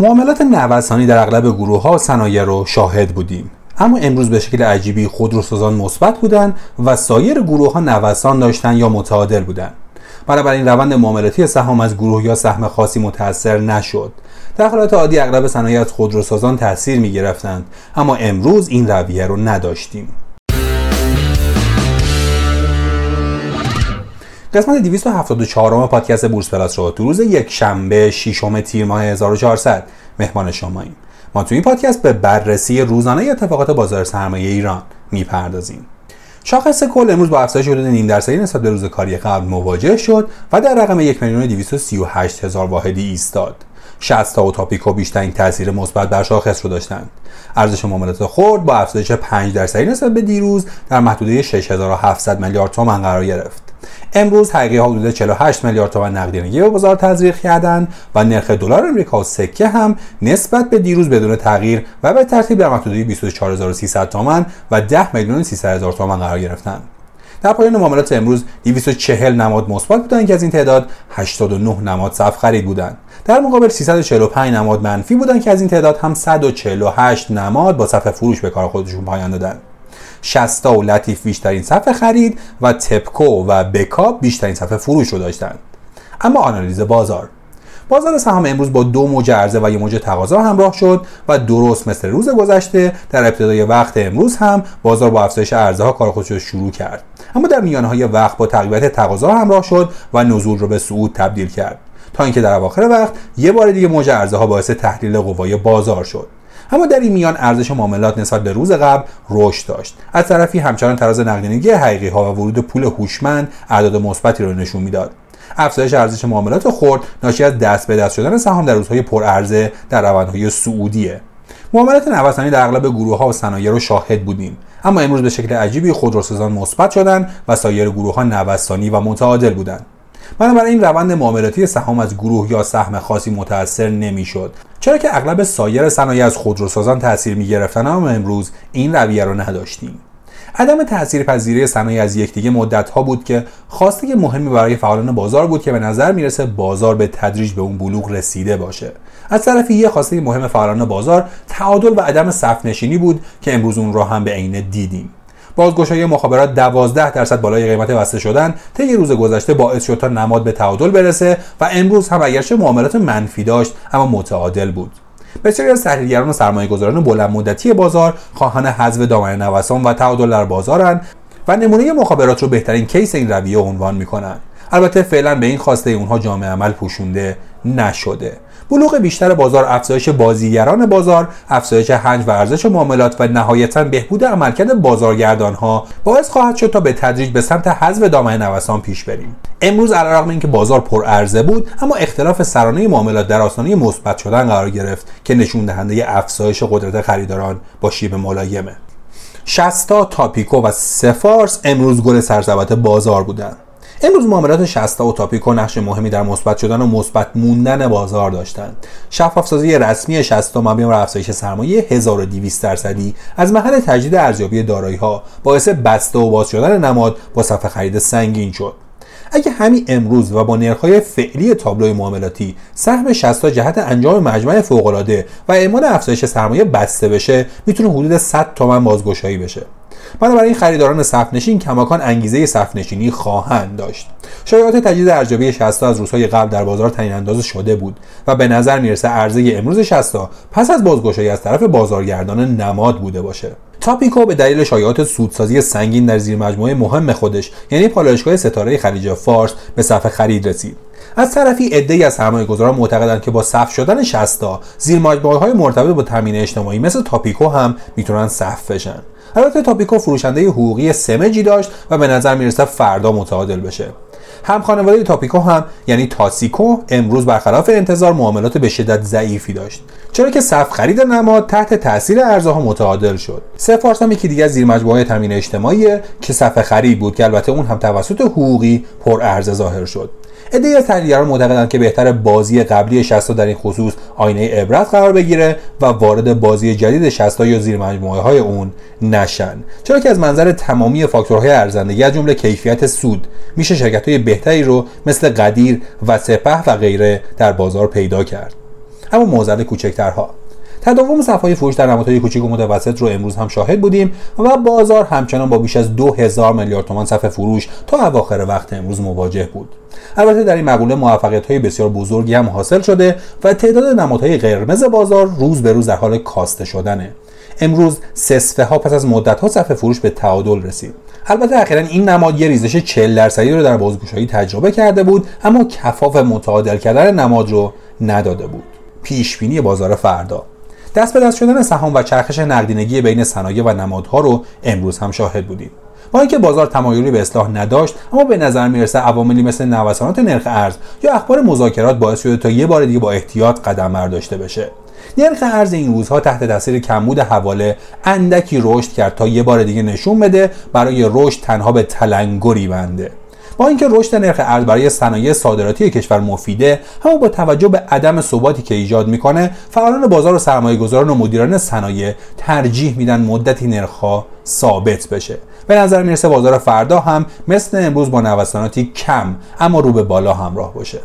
معاملات نوسانی در اغلب گروه ها و صنایع رو شاهد بودیم. اما امروز به شکل عجیبی خودروسازان مثبت بودند و سایر گروه ها نوسان داشتند یا متعادل بودند بنابراین روند معاملاتی سهام از گروه یا سهم خاصی متاثر نشد. در عادی اغلب صنایع از خودروسازان تاثیر می گرفتند اما امروز این رویه رو نداشتیم. قسمت 274 پادکست بورس پلاس رو تو روز یک شنبه ششم تیر ماه 1400 مهمان شماییم ما تو این پادکست به بررسی روزانه اتفاقات بازار سرمایه ایران می‌پردازیم. شاخص کل امروز با افزایش حدود نیم درصدی نسبت به روز کاری قبل مواجه شد و در رقم 1 میلیون 238 هزار واحدی ایستاد. 60 تا و تاپیکو بیشترین تاثیر مثبت بر شاخص رو داشتند. ارزش معاملات خرد با افزایش 5 درصدی نسبت به دیروز در محدوده 6700 میلیارد تومان قرار گرفت. امروز حقیقی حدود 48 میلیارد تومان نقدینگی به بازار تزریق کردند و نرخ دلار امریکا و سکه هم نسبت به دیروز بدون تغییر و به ترتیب در محدوده 24300 تومان و 10 میلیون 300 هزار تومان قرار گرفتند در پایان معاملات امروز 240 نماد مثبت بودند که از این تعداد 89 نماد صف خرید بودند. در مقابل 345 نماد منفی بودند که از این تعداد هم 148 نماد با صف فروش به کار خودشون پایان دادند. شستا و لطیف بیشترین صفحه خرید و تپکو و بکاپ بیشترین صفحه فروش رو داشتند اما آنالیز بازار. بازار سهام امروز با دو موج عرضه و یک موج تقاضا همراه شد و درست مثل روز گذشته در ابتدای وقت امروز هم بازار با افزایش عرضه ها کار خودش رو شروع کرد. اما در میانه های وقت با تقویت تقاضا همراه شد و نزول رو به صعود تبدیل کرد. تا اینکه در اواخر وقت یه بار دیگه موج عرضه ها باعث تحلیل قوای بازار شد. اما در این میان ارزش معاملات نسبت به روز قبل رشد داشت. از طرفی همچنان تراز نقدینگی حقیقی ها و ورود پول هوشمند اعداد مثبتی را نشون می‌داد. افزایش ارزش معاملات خرد ناشی از دست به دست شدن سهام در روزهای پرعرضه در روندهای سعودیه. معاملات نوسانی در اغلب گروه ها و صنایع رو شاهد بودیم. اما امروز به شکل عجیبی خودروسازان مثبت شدند و سایر گروه ها نوسانی و متعادل بودند. بنابراین روند معاملاتی سهام از گروه یا سهم خاصی متاثر نمی‌شد. چرا که اغلب سایر صنایع از خودروسازان تاثیر می گرفتن اما امروز این رویه رو نداشتیم. عدم تاثیر پذیری صنایع از یکدیگه مدت ها بود که خواسته مهمی برای فعالان بازار بود که به نظر می‌رسه بازار به تدریج به اون بلوغ رسیده باشه. از طرفی یه خواسته مهم فعالان بازار تعادل و عدم صف نشینی بود که امروز اون را هم به عینه دیدیم. بازگشایی مخابرات 12 درصد بالای قیمت بسته شدن. طی روز گذشته باعث شد تا نماد به تعادل برسه و امروز هم اگرچه معاملات منفی داشت اما متعادل بود. بسیاری از تحلیلگران و سرمایه گذاران بلند مدتی بازار خواهان حذف دامنه نوسان و تعادل در بازارند و نمونه مخابرات رو بهترین کیس این رویه عنوان می‌کنند البته فعلا به این خواسته اونها جامعه عمل پوشونده نشده. بلوغ بیشتر بازار افزایش بازیگران بازار افزایش حجم و ارزش معاملات و نهایتا بهبود عملکرد بازارگردان ها باعث خواهد شد تا به تدریج به سمت حذف دامنه نوسان پیش بریم. امروز علیرغم اینکه بازار پر عرضه بود اما اختلاف سرانه معاملات در آستانه مثبت شدن قرار گرفت که نشون دهنده افزایش قدرت خریداران با شیب ملایمه. شستا تاپیکو و سفارس امروز گل سرزبط بازار بودند امروز معاملات شستا و تاپیکو نقش مهمی در مثبت شدن و مثبت موندن بازار داشتند. شفافسازی رسمی شستا مبنی بر افزایش سرمایه 1200 درصدی از محل تجدید ارزیابی دارایی ها باعث بسته و باز شدن نماد با صفحه خرید سنگین شد. اگه همین امروز و با نرخ‌های فعلی تابلوی معاملاتی سهم 60 جهت انجام مجمع فوق‌العاده و اعمال افزایش سرمایه بسته بشه می‌تونه حدود 100 تومن بازگشایی بشه. بنابراین خریداران صفنشین کماکان انگیزه صفنشینی خواهند داشت. شایعات تجدید ارزیابی 60 از روزهای قبل در بازار تعیین انداز شده بود و به نظر می‌رسه عرضه امروز 60 پس از بازگشایی از طرف بازارگردان نماد بوده باشه. تاپیکو به دلیل شایعات سودسازی سنگین در زیر مجموعه مهم خودش یعنی پالایشگاه ستاره خلیج فارس به صفحه خرید رسید. از طرفی عدهای از سرمایه گذاران معتقدند که با صف شدن شستا زیر های مرتبط با تامین اجتماعی مثل تاپیکو هم می‌تونن صف بشن. البته تاپیکو فروشنده حقوقی سمجی داشت و به نظر می‌رسه فردا متعادل بشه. هم خانواده تاپیکو هم یعنی تاسیکو امروز برخلاف انتظار معاملات به شدت ضعیفی داشت. چرا که صف خرید نماد تحت تاثیر ارزها متعادل شد. سفارس هم یکی دیگه از زیر مجموعه تامین اجتماعی که صف خرید بود که البته اون هم توسط حقوقی پر ارزه ظاهر شد. عدهای از تحلیلگران معتقدند که بهتر بازی قبلی 60 در این خصوص آینه عبرت قرار بگیره و وارد بازی جدید 60 یا زیر مجموعه های اون نشن. چرا که از منظر تمامی فاکتورهای ارزندگی از جمله کیفیت سود میشه شرکت های بهتری رو مثل قدیر و سپه و غیره در بازار پیدا کرد. اما موزل کوچکترها. تداوم صفهای فروش در نمادهای کوچک و متوسط رو امروز هم شاهد بودیم و بازار همچنان با بیش از 2000 میلیارد تومان صف فروش تا اواخر وقت امروز مواجه بود. البته در این مقوله موفقیت های بسیار بزرگی هم حاصل شده و تعداد نمادهای قرمز بازار روز به روز در حال کاسته شدنه. امروز سسفه ها پس از مدت ها صف فروش به تعادل رسید. البته اخیرا این نماد یه ریزش 40 درصدی رو در بازگشایی تجربه کرده بود اما کفاف متعادل کردن نماد رو نداده بود. پیش بینی بازار فردا. دست به دست شدن سهام و چرخش نقدینگی بین صنایع و نمادها رو امروز هم شاهد بودیم. با اینکه بازار تمایلی به اصلاح نداشت اما به نظر می‌رسه عواملی مثل نوسانات نرخ ارز یا اخبار مذاکرات باعث شده تا یه بار دیگه با احتیاط قدم برداشته بشه. نرخ ارز این روزها تحت تاثیر کمبود حواله اندکی رشد کرد تا یه بار دیگه نشون بده برای رشد تنها به تلنگری بنده. با اینکه رشد نرخ ارز برای صنایع صادراتی کشور مفیده اما با توجه به عدم ثباتی که ایجاد می‌کنه فعالان بازار و سرمایه گذاران و مدیران صنایع ترجیح میدن مدتی نرخها ثابت بشه. به نظر می‌رسه بازار فردا هم مثل امروز با نوساناتی کم اما رو به بالا همراه باشه.